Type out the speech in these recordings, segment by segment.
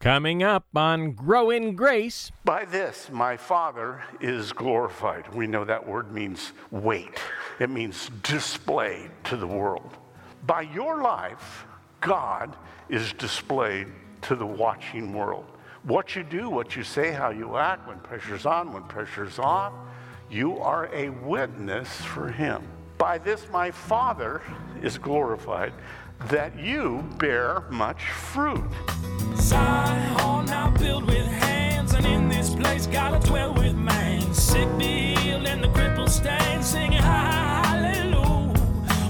Coming up on Grow in Grace. By this, my Father is glorified. We know that word means weight, it means displayed to the world. By your life, God is displayed to the watching world. What you do, what you say, how you act, when pressure's on, when pressure's off, you are a witness for Him. By this, my Father is glorified, that you bear much fruit. Zion hall now built with hands, and in this place gotta dwell with man. Sick be healed and the crippled stand, singing hallelujah.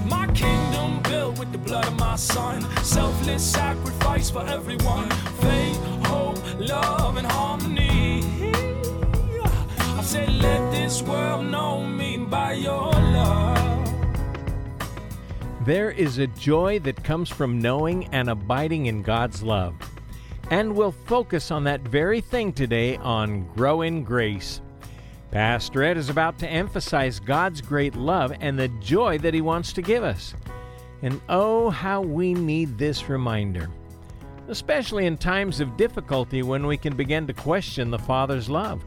My kingdom built with the blood of my son, selfless sacrifice for everyone. Faith, hope, love, and harmony. I said, let this world know me by your love. There is a joy that comes from knowing and abiding in God's love. And we'll focus on that very thing today on Grow in Grace. Pastor Ed is about to emphasize God's great love and the joy that He wants to give us. And oh, how we need this reminder, especially in times of difficulty when we can begin to question the Father's love.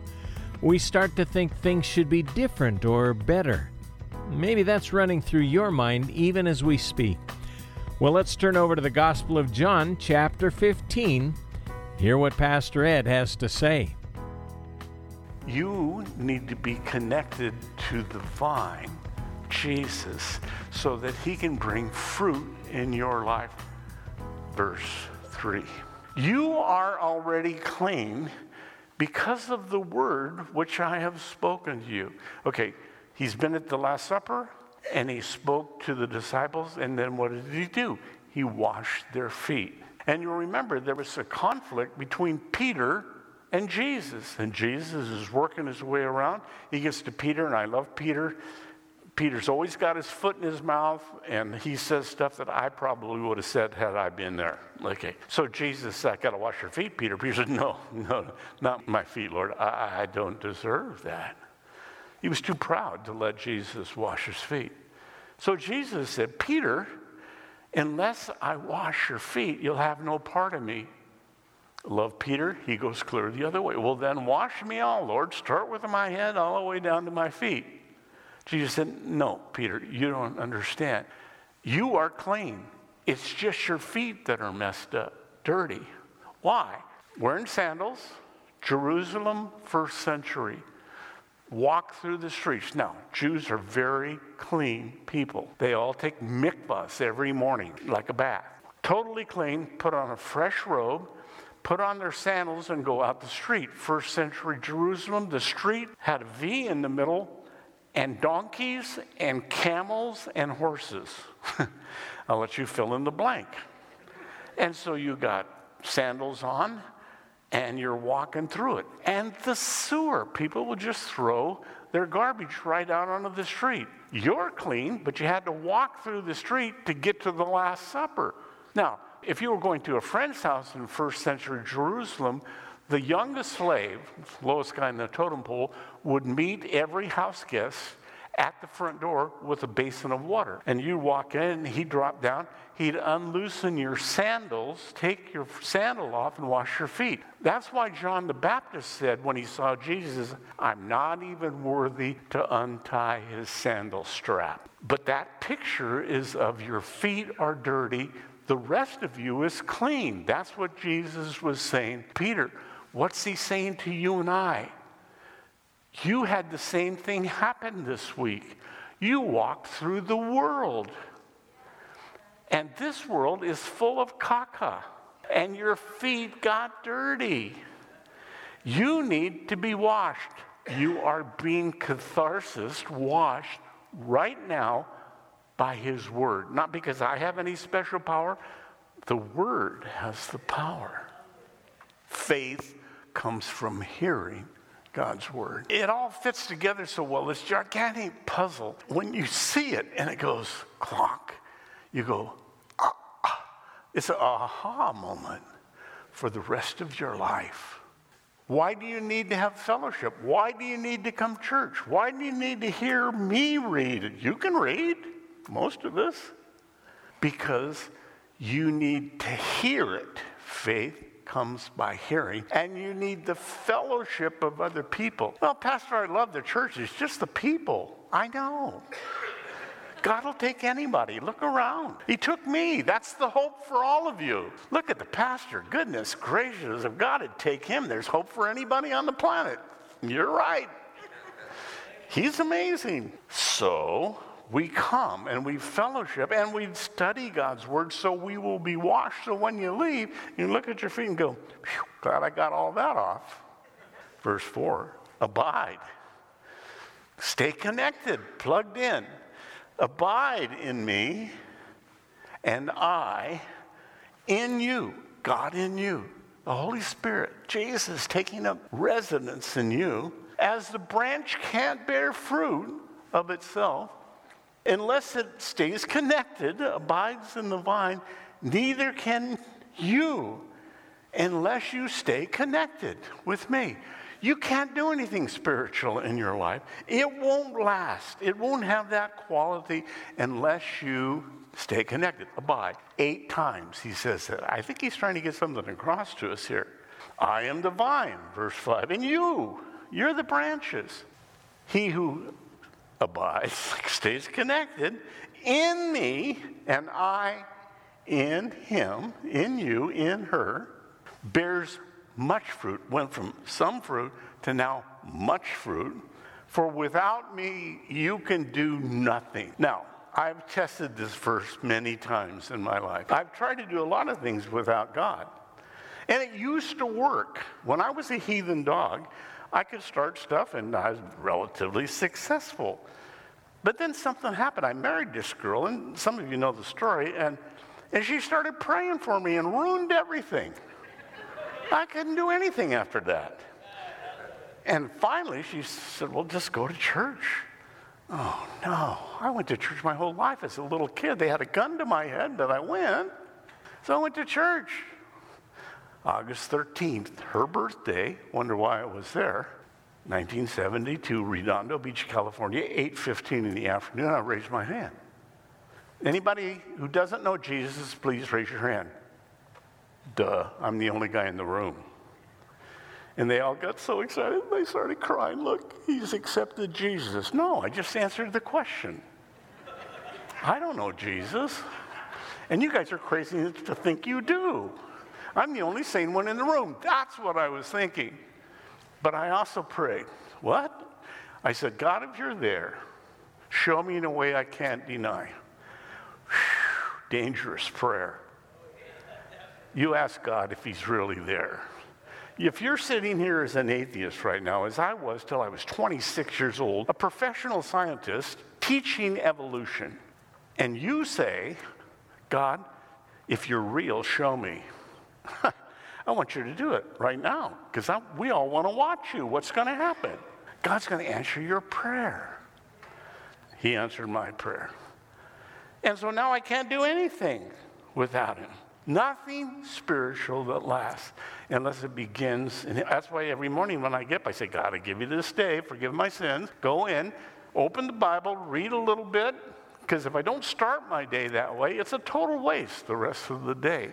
We start to think things should be different or better. Maybe that's running through your mind even as we speak. Well, let's turn over to the Gospel of John, chapter 15. Hear what Pastor Ed has to say. You need to be connected to the vine, Jesus, so that he can bring fruit in your life. Verse 3. You are already clean because of the word which I have spoken to you. Okay, he's been at the Last Supper and he spoke to the disciples, and then what did he do? He washed their feet. And you'll remember there was a conflict between Peter and Jesus. And Jesus is working his way around. He gets to Peter, and I love Peter. Peter's always got his foot in his mouth, and he says stuff that I probably would have said had I been there. Okay. So Jesus said, I got to wash your feet, Peter. Peter said, No, no, not my feet, Lord. I, I don't deserve that. He was too proud to let Jesus wash his feet. So Jesus said, Peter, unless I wash your feet, you'll have no part of me. Love Peter, he goes clear the other way. Well, then wash me all, Lord. Start with my head all the way down to my feet. Jesus said, No, Peter, you don't understand. You are clean. It's just your feet that are messed up, dirty. Why? Wearing sandals, Jerusalem, first century walk through the streets. Now, Jews are very clean people. They all take mikvahs every morning, like a bath. Totally clean, put on a fresh robe, put on their sandals, and go out the street. First century Jerusalem, the street had a V in the middle, and donkeys, and camels, and horses. I'll let you fill in the blank. And so you got sandals on, and you're walking through it. And the sewer, people will just throw their garbage right out onto the street. You're clean, but you had to walk through the street to get to the Last Supper. Now, if you were going to a friend's house in first century Jerusalem, the youngest slave, lowest guy in the totem pole, would meet every house guest at the front door with a basin of water. And you walk in, and he'd drop down, he'd unloosen your sandals, take your sandal off, and wash your feet. That's why John the Baptist said when he saw Jesus, I'm not even worthy to untie his sandal strap. But that picture is of your feet are dirty, the rest of you is clean. That's what Jesus was saying. Peter, what's he saying to you and I? You had the same thing happen this week. You walked through the world. And this world is full of caca, and your feet got dirty. You need to be washed. You are being catharsis, washed right now by His Word. Not because I have any special power, the Word has the power. Faith comes from hearing God's Word. It all fits together so well. This gigantic puzzle. When you see it and it goes clonk, you go, ah, ah. It's an aha moment for the rest of your life. Why do you need to have fellowship? Why do you need to come church? Why do you need to hear me read it? You can read, most of us, because you need to hear it. Faith comes by hearing, and you need the fellowship of other people. Well, Pastor, I love the church. It's just the people. I know. God will take anybody. Look around. He took me. That's the hope for all of you. Look at the pastor. Goodness gracious, if God would take him, there's hope for anybody on the planet. You're right. He's amazing. So we come and we fellowship and we study God's word so we will be washed. So when you leave, you look at your feet and go, glad I got all that off. Verse 4 Abide. Stay connected, plugged in. Abide in me, and I in you. God in you. The Holy Spirit, Jesus taking up residence in you. As the branch can't bear fruit of itself unless it stays connected, abides in the vine, neither can you unless you stay connected with me. You can't do anything spiritual in your life. It won't last. It won't have that quality unless you stay connected. Abide. Eight times he says that. I think he's trying to get something across to us here. I am the vine, verse 5, and you, you're the branches. He who abides, stays connected in me, and I in him, in you, in her, bears much fruit, went from some fruit to now much fruit. For without me, you can do nothing. Now, I've tested this verse many times in my life. I've tried to do a lot of things without God. And it used to work. When I was a heathen dog, I could start stuff and I was relatively successful. But then something happened. I married this girl, and some of you know the story, and, and she started praying for me and ruined everything. I couldn't do anything after that. And finally, she said, Well, just go to church. Oh, no. I went to church my whole life as a little kid. They had a gun to my head, but I went. So I went to church. August 13th, her birthday. Wonder why I was there. 1972, Redondo Beach, California, 8:15 in the afternoon. I raised my hand. Anybody who doesn't know Jesus, please raise your hand. Duh, I'm the only guy in the room. And they all got so excited, they started crying. Look, he's accepted Jesus. No, I just answered the question. I don't know Jesus. And you guys are crazy to think you do. I'm the only sane one in the room. That's what I was thinking. But I also prayed. What? I said, God, if you're there, show me in a way I can't deny. Whew, dangerous prayer. You ask God if He's really there. If you're sitting here as an atheist right now, as I was till I was 26 years old, a professional scientist teaching evolution, and you say, God, if you're real, show me. I want you to do it right now because we all want to watch you. What's going to happen? God's going to answer your prayer. He answered my prayer. And so now I can't do anything without Him. Nothing spiritual that lasts unless it begins. And that's why every morning when I get up, I say, God, I give you this day, forgive my sins. Go in, open the Bible, read a little bit, because if I don't start my day that way, it's a total waste the rest of the day.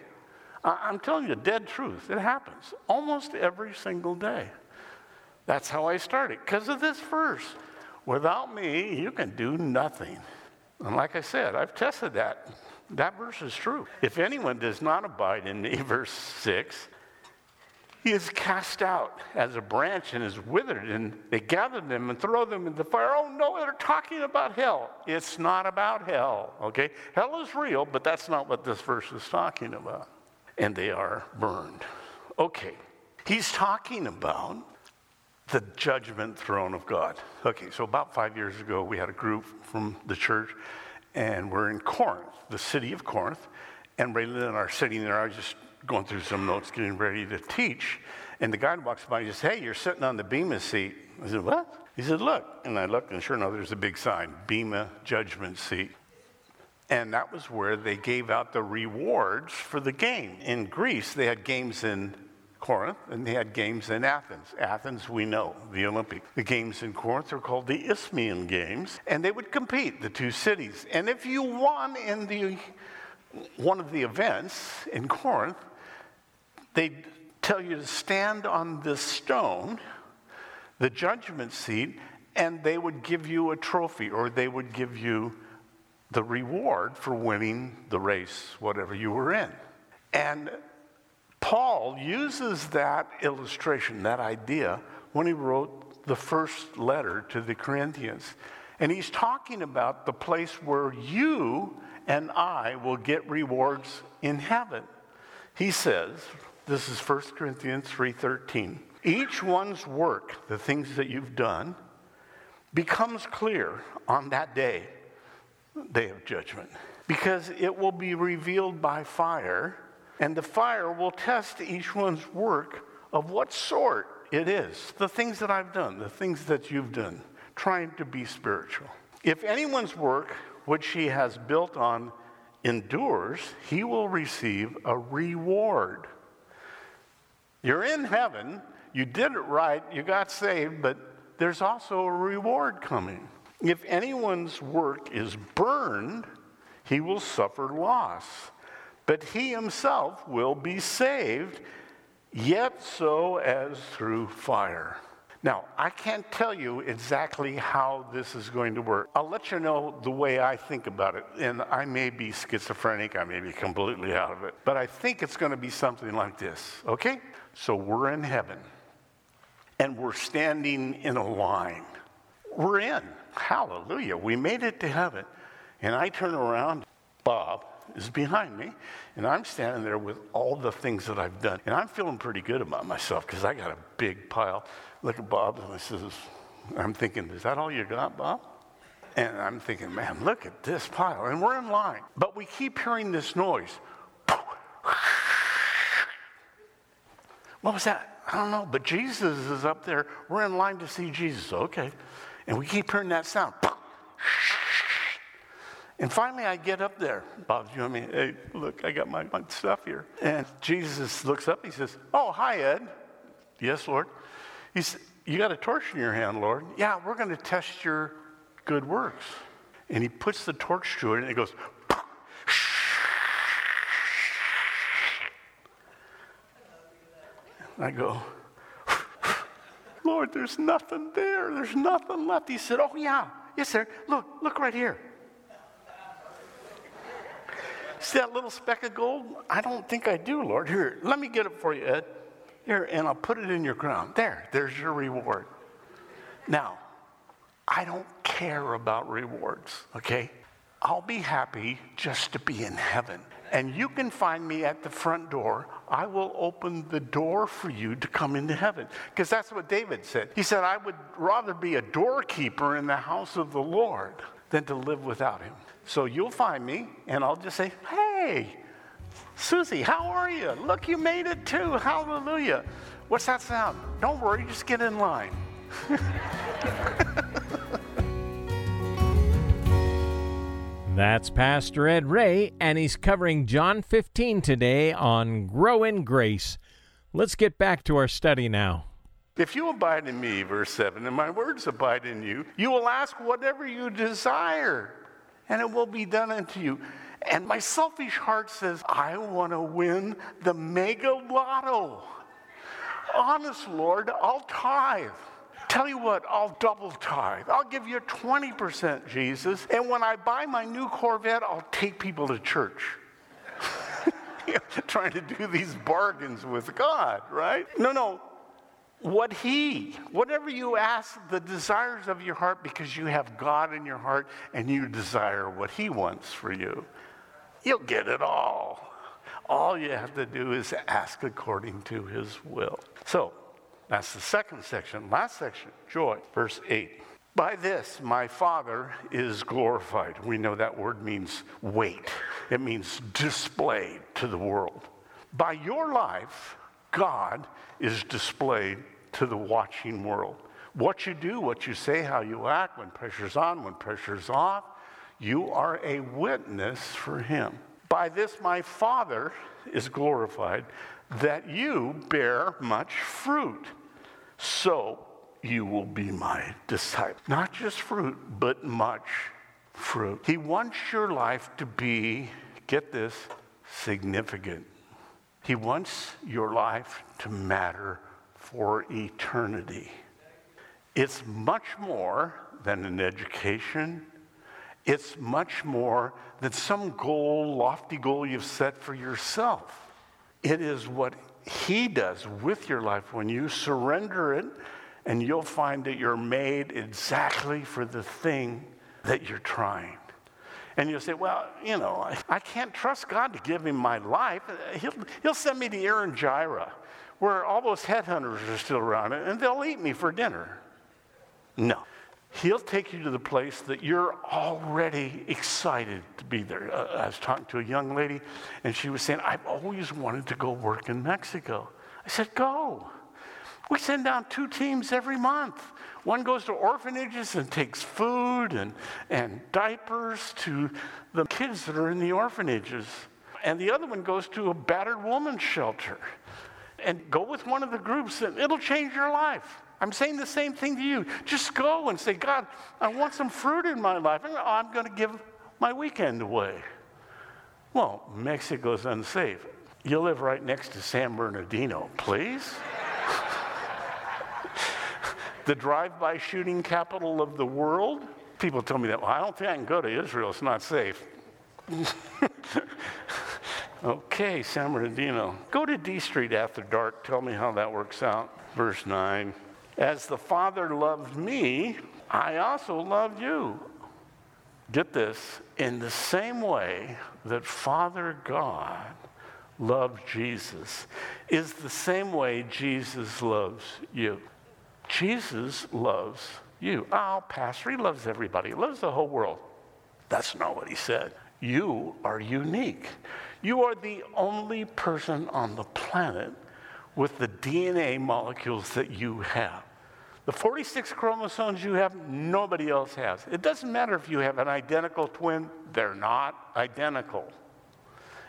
I'm telling you, dead truth. It happens almost every single day. That's how I started, because of this verse. Without me, you can do nothing. And like I said, I've tested that. That verse is true. If anyone does not abide in me, verse 6, he is cast out as a branch and is withered, and they gather them and throw them in the fire. Oh, no, they're talking about hell. It's not about hell, okay? Hell is real, but that's not what this verse is talking about and they are burned. Okay, he's talking about the judgment throne of God. Okay, so about five years ago, we had a group from the church, and we're in Corinth, the city of Corinth. And Raylan and I are sitting there. I was just going through some notes, getting ready to teach. And the guy walks by and he says, Hey, you're sitting on the Bema seat. I said, What? He said, Look. And I looked, and sure enough, there's a big sign Bema judgment seat. And that was where they gave out the rewards for the game. In Greece, they had games in Corinth and they had games in Athens. Athens, we know, the Olympic. The games in Corinth are called the Isthmian Games, and they would compete, the two cities. And if you won in the one of the events in Corinth, they'd tell you to stand on this stone, the judgment seat, and they would give you a trophy or they would give you the reward for winning the race, whatever you were in. And Paul uses that illustration, that idea, when he wrote the first letter to the Corinthians. And he's talking about the place where you and I will get rewards in heaven. He says, this is 1 Corinthians 3:13. Each one's work, the things that you've done, becomes clear on that day, day of judgment, because it will be revealed by fire, and the fire will test each one's work of what sort it is. The things that I've done, the things that you've done, trying to be spiritual. If anyone's work, which he has built on, endures, he will receive a reward. You're in heaven, you did it right, you got saved, but there's also a reward coming. If anyone's work is burned, he will suffer loss, but he himself will be saved, yet so as through fire. Now, I can't tell you exactly how this is going to work. I'll let you know the way I think about it. And I may be schizophrenic, I may be completely out of it, but I think it's going to be something like this, okay? So we're in heaven and we're standing in a line. We're in. Hallelujah. We made it to heaven. And I turn around, Bob is behind me, and I'm standing there with all the things that I've done. And I'm feeling pretty good about myself because I got a big pile. Look at Bob, and I says, I'm thinking, is that all you got, Bob? And I'm thinking, man, look at this pile. And we're in line. But we keep hearing this noise. What was that? I don't know, but Jesus is up there. We're in line to see Jesus. Okay. And we keep hearing that sound. And finally, I get up there. Bob, you know what I mean? Hey, look, I got my, my stuff here. And Jesus looks up. He says, Oh, hi, Ed. Yes, Lord. He said, You got a torch in your hand, Lord. Yeah, we're going to test your good works. And he puts the torch to it, and it goes, I go, Lord, there's nothing there. There's nothing left. He said, Oh, yeah. Yes, sir. Look, look right here. See that little speck of gold? I don't think I do, Lord. Here, let me get it for you, Ed. Here, and I'll put it in your ground. There, there's your reward. Now, I don't care about rewards, okay? I'll be happy just to be in heaven. And you can find me at the front door. I will open the door for you to come into heaven. Because that's what David said. He said, I would rather be a doorkeeper in the house of the Lord than to live without him. So you'll find me, and I'll just say, Hey, Susie, how are you? Look, you made it too. Hallelujah. What's that sound? Don't worry, just get in line. That's Pastor Ed Ray, and he's covering John 15 today on Grow in Grace. Let's get back to our study now. If you abide in me, verse 7, and my words abide in you, you will ask whatever you desire, and it will be done unto you. And my selfish heart says, I want to win the mega lotto. Honest, Lord, I'll tithe. Tell you what, I'll double tithe. I'll give you 20%, Jesus. And when I buy my new Corvette, I'll take people to church. Trying to do these bargains with God, right? No, no. What He, whatever you ask, the desires of your heart, because you have God in your heart and you desire what He wants for you, you'll get it all. All you have to do is ask according to His will. So, that's the second section. Last section, joy, verse 8. By this, my Father is glorified. We know that word means weight, it means displayed to the world. By your life, God is displayed to the watching world. What you do, what you say, how you act, when pressure's on, when pressure's off, you are a witness for Him. By this, my Father is glorified, that you bear much fruit so you will be my disciple. Not just fruit, but much fruit. He wants your life to be, get this, significant. He wants your life to matter for eternity. It's much more than an education. It's much more than some goal, lofty goal you've set for yourself. It is what He does with your life when you surrender it, and you'll find that you're made exactly for the thing that you're trying. And you'll say, well, you know, I, can't trust God to give me my life. He'll, he'll send me to Irian where all those headhunters are still around, and they'll eat me for dinner. No. He'll take you to the place that you're already excited to be there. Uh, I was talking to a young lady, and she was saying, I've always wanted to go work in Mexico. I said, Go. We send down two teams every month. One goes to orphanages and takes food and, and diapers to the kids that are in the orphanages. And the other one goes to a battered woman's shelter. And go with one of the groups, and it'll change your life. I'm saying the same thing to you. Just go and say, God, I want some fruit in my life. I'm going to give my weekend away. Well, Mexico's unsafe. You live right next to San Bernardino, please. the drive by shooting capital of the world. People tell me that, well, I don't think I can go to Israel, it's not safe. okay, San Bernardino. Go to D Street after dark. Tell me how that works out. Verse 9. As the Father loved me, I also love you. Get this, in the same way that Father God loved Jesus, is the same way Jesus loves you. Jesus loves you. Oh, Pastor, he loves everybody, he loves the whole world. That's not what he said. You are unique. You are the only person on the planet with the DNA molecules that you have. The 46 chromosomes you have, nobody else has. It doesn't matter if you have an identical twin, they're not identical.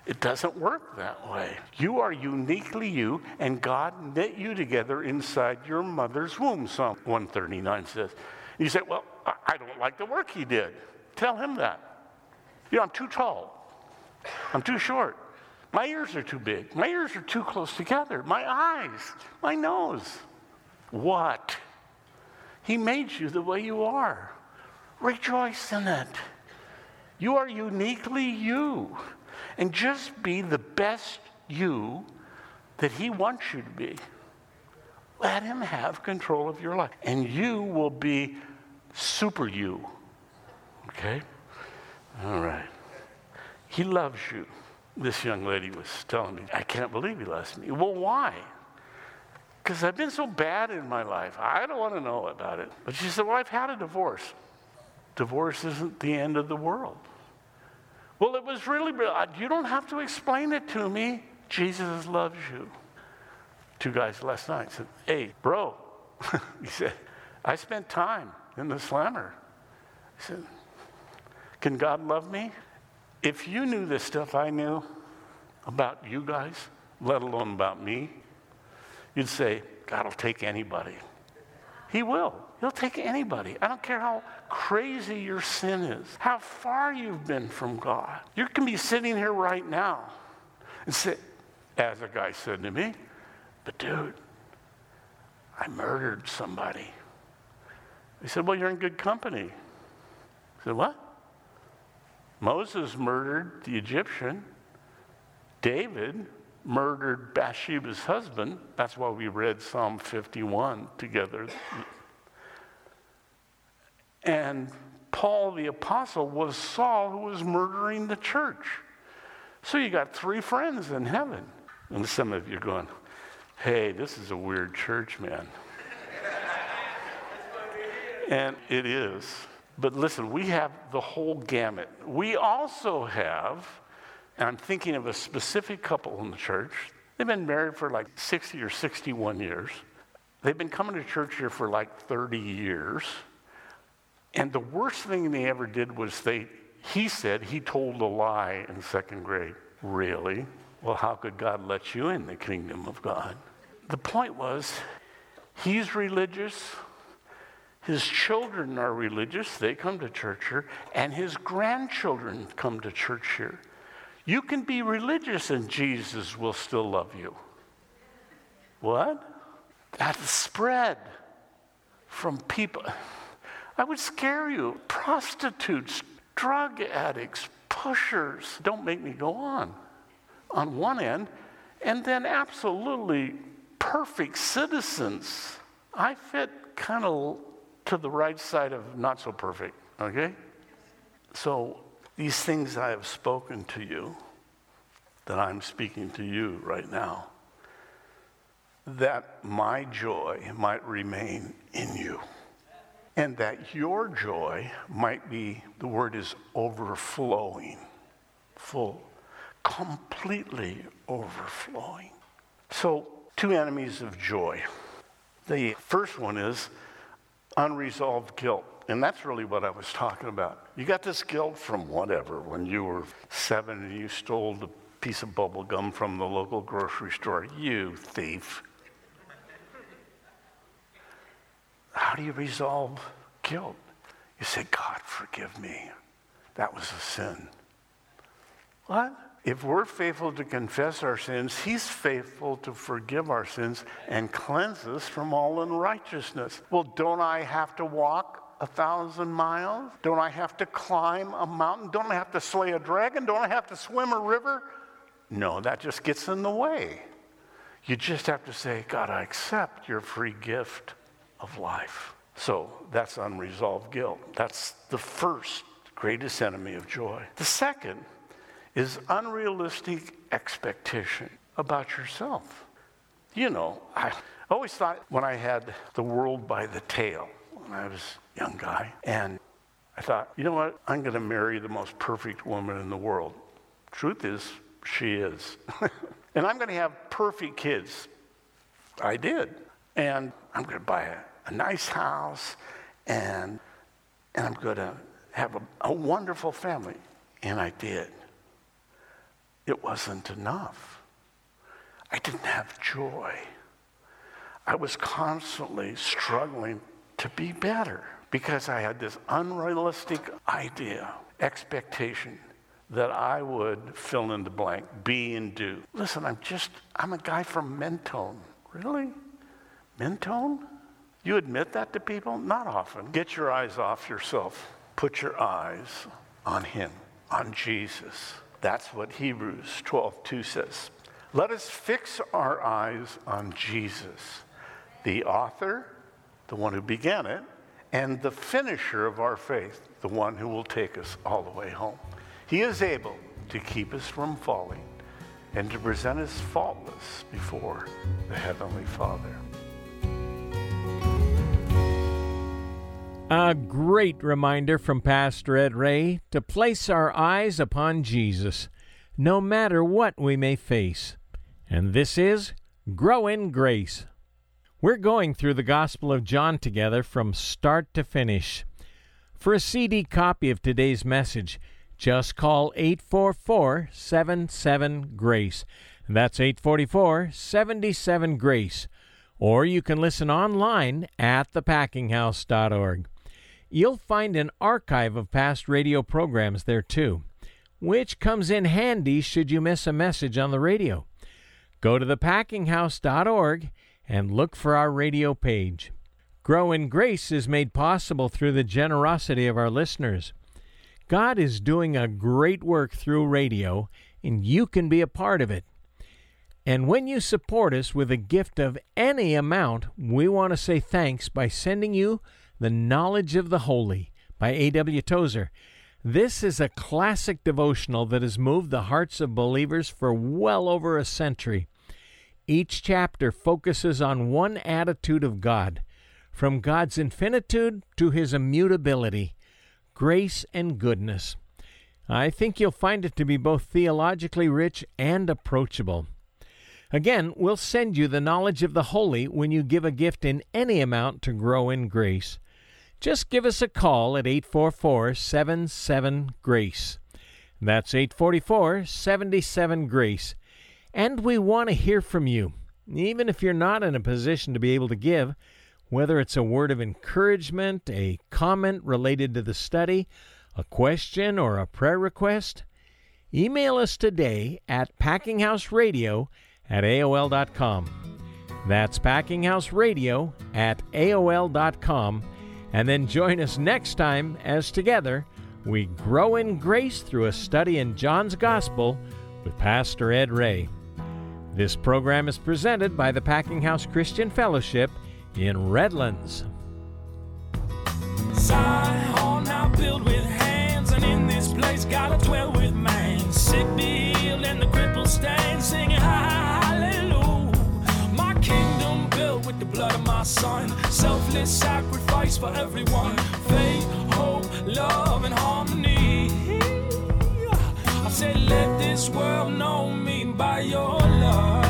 It doesn't work that way. You are uniquely you, and God knit you together inside your mother's womb, Psalm 139 says. You say, Well, I don't like the work he did. Tell him that. You know, I'm too tall, I'm too short. My ears are too big. My ears are too close together. My eyes, my nose. What? He made you the way you are. Rejoice in it. You are uniquely you. And just be the best you that He wants you to be. Let Him have control of your life. And you will be super you. Okay? All right. He loves you. This young lady was telling me, I can't believe he loves me. Well, why? Because I've been so bad in my life. I don't want to know about it. But she said, Well, I've had a divorce. Divorce isn't the end of the world. Well, it was really, you don't have to explain it to me. Jesus loves you. Two guys last night said, Hey, bro, he said, I spent time in the slammer. He said, Can God love me? If you knew the stuff I knew about you guys, let alone about me, you'd say, God will take anybody. He will. He'll take anybody. I don't care how crazy your sin is, how far you've been from God. You can be sitting here right now and say, as a guy said to me, but dude, I murdered somebody. He said, Well, you're in good company. I said, What? Moses murdered the Egyptian. David murdered Bathsheba's husband. That's why we read Psalm 51 together. And Paul the apostle was Saul who was murdering the church. So you got three friends in heaven. And some of you are going, hey, this is a weird church, man. and it is. But listen, we have the whole gamut. We also have and I'm thinking of a specific couple in the church. They've been married for like 60 or 61 years. They've been coming to church here for like 30 years. And the worst thing they ever did was they, he said he told a lie in second grade. Really? Well, how could God let you in the kingdom of God? The point was, he's religious. His children are religious. They come to church here. And his grandchildren come to church here. You can be religious and Jesus will still love you. What? That spread from people. I would scare you. Prostitutes, drug addicts, pushers. Don't make me go on. On one end, and then absolutely perfect citizens. I fit kind of to the right side of not so perfect, okay? So these things I have spoken to you, that I'm speaking to you right now, that my joy might remain in you. And that your joy might be, the word is overflowing, full, completely overflowing. So, two enemies of joy. The first one is unresolved guilt. And that's really what I was talking about. You got this guilt from whatever, when you were seven and you stole the piece of bubble gum from the local grocery store. You thief. How do you resolve guilt? You say, God, forgive me. That was a sin. What? If we're faithful to confess our sins, He's faithful to forgive our sins and cleanse us from all unrighteousness. Well, don't I have to walk a thousand miles? Don't I have to climb a mountain? Don't I have to slay a dragon? Don't I have to swim a river? No, that just gets in the way. You just have to say, God, I accept your free gift of life. So that's unresolved guilt. That's the first greatest enemy of joy. The second is unrealistic expectation about yourself. You know, I always thought when I had the world by the tail, when I was a young guy, and I thought, you know what? I'm going to marry the most perfect woman in the world. Truth is, she is. and I'm going to have perfect kids. I did. And I'm going to buy a, a nice house, and, and I'm going to have a, a wonderful family. And I did it wasn't enough. I didn't have joy. I was constantly struggling to be better because I had this unrealistic idea, expectation that I would fill in the blank, be and do. Listen, I'm just, I'm a guy from Mentone. Really? Mentone? You admit that to people? Not often. Get your eyes off yourself. Put your eyes on Him, on Jesus. That's what Hebrews 12 2 says. Let us fix our eyes on Jesus, the author, the one who began it, and the finisher of our faith, the one who will take us all the way home. He is able to keep us from falling and to present us faultless before the Heavenly Father. A great reminder from Pastor Ed Ray to place our eyes upon Jesus, no matter what we may face. And this is Grow in Grace. We're going through the Gospel of John together from start to finish. For a CD copy of today's message, just call 844 77 Grace. That's 844 77 Grace. Or you can listen online at thepackinghouse.org. You'll find an archive of past radio programs there too, which comes in handy should you miss a message on the radio. Go to thepackinghouse.org and look for our radio page. Grow in Grace is made possible through the generosity of our listeners. God is doing a great work through radio, and you can be a part of it. And when you support us with a gift of any amount, we want to say thanks by sending you the Knowledge of the Holy by A.W. Tozer. This is a classic devotional that has moved the hearts of believers for well over a century. Each chapter focuses on one attitude of God, from God's infinitude to his immutability, grace and goodness. I think you'll find it to be both theologically rich and approachable. Again, we'll send you the knowledge of the holy when you give a gift in any amount to grow in grace just give us a call at 844 77 Grace. That's 844 77 Grace. And we want to hear from you, even if you're not in a position to be able to give, whether it's a word of encouragement, a comment related to the study, a question, or a prayer request. email us today at packinghouseradio at AOL.com. That's packinghouseradio at AOL.com. And then join us next time as together we grow in grace through a study in John's Gospel with Pastor Ed Ray. This program is presented by the Packing House Christian Fellowship in Redlands. Zion now built with hands, and in this place gotta dwell with man. Sick healed, and the stand, singing hallelujah. Blood of my son, selfless sacrifice for everyone. Faith, hope, love, and harmony. I said, let this world know me by your love.